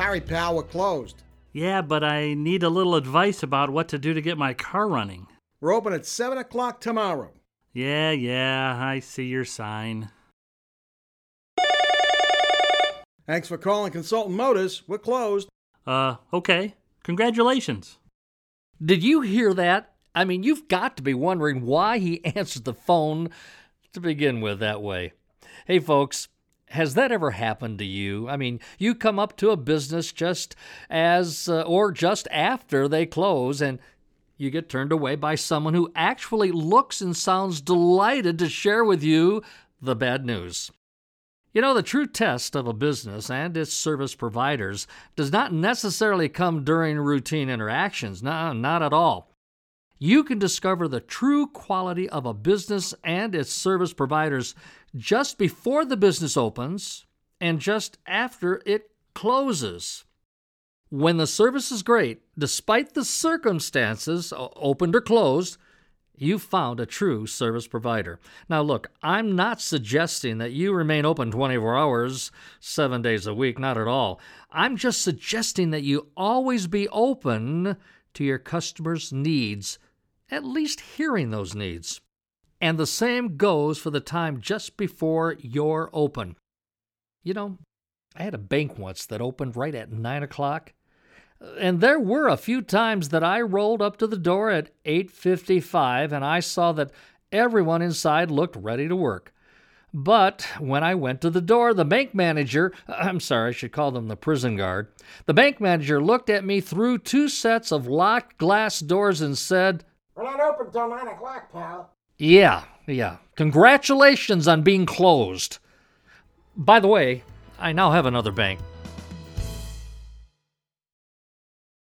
Sorry, pal, we're closed. Yeah, but I need a little advice about what to do to get my car running. We're open at 7 o'clock tomorrow. Yeah, yeah, I see your sign. Thanks for calling Consultant Motors. We're closed. Uh, okay. Congratulations. Did you hear that? I mean, you've got to be wondering why he answered the phone to begin with that way. Hey, folks, has that ever happened to you? I mean, you come up to a business just as uh, or just after they close and you get turned away by someone who actually looks and sounds delighted to share with you the bad news. You know, the true test of a business and its service providers does not necessarily come during routine interactions. No, not at all. You can discover the true quality of a business and its service providers just before the business opens and just after it closes. When the service is great, despite the circumstances, opened or closed, you've found a true service provider. Now, look, I'm not suggesting that you remain open 24 hours, seven days a week, not at all. I'm just suggesting that you always be open to your customers' needs, at least hearing those needs. And the same goes for the time just before you're open. You know, I had a bank once that opened right at 9 o'clock. And there were a few times that I rolled up to the door at 8:55 and I saw that everyone inside looked ready to work. But when I went to the door, the bank manager, I'm sorry, I should call them the prison guard, the bank manager looked at me through two sets of locked glass doors and said, We're not open till 9 o'clock, pal. Yeah, yeah. Congratulations on being closed. By the way, I now have another bank.